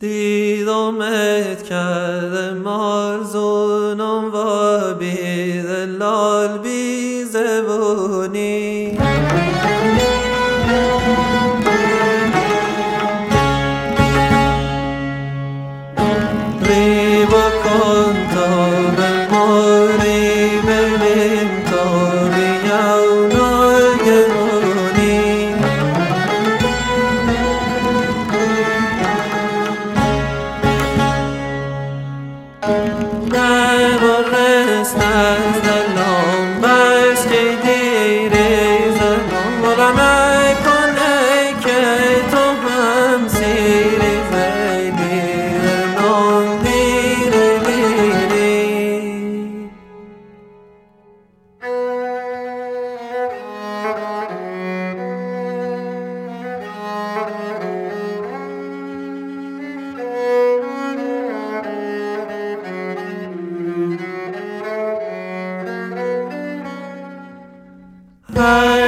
دیدمت کردم آرزونم و بی دلال بی زبونی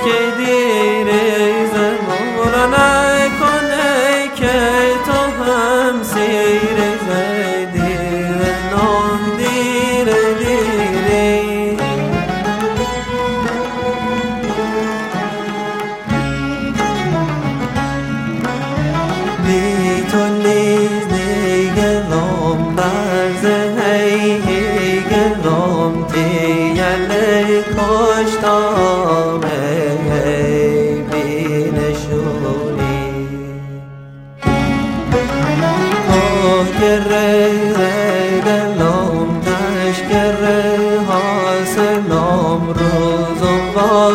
بس که دیره زمان را نکنه که تو هم سیر زدی. نام دیره دیری بی تو لیز دیگرم در زهی گرم تیلی کشتم بی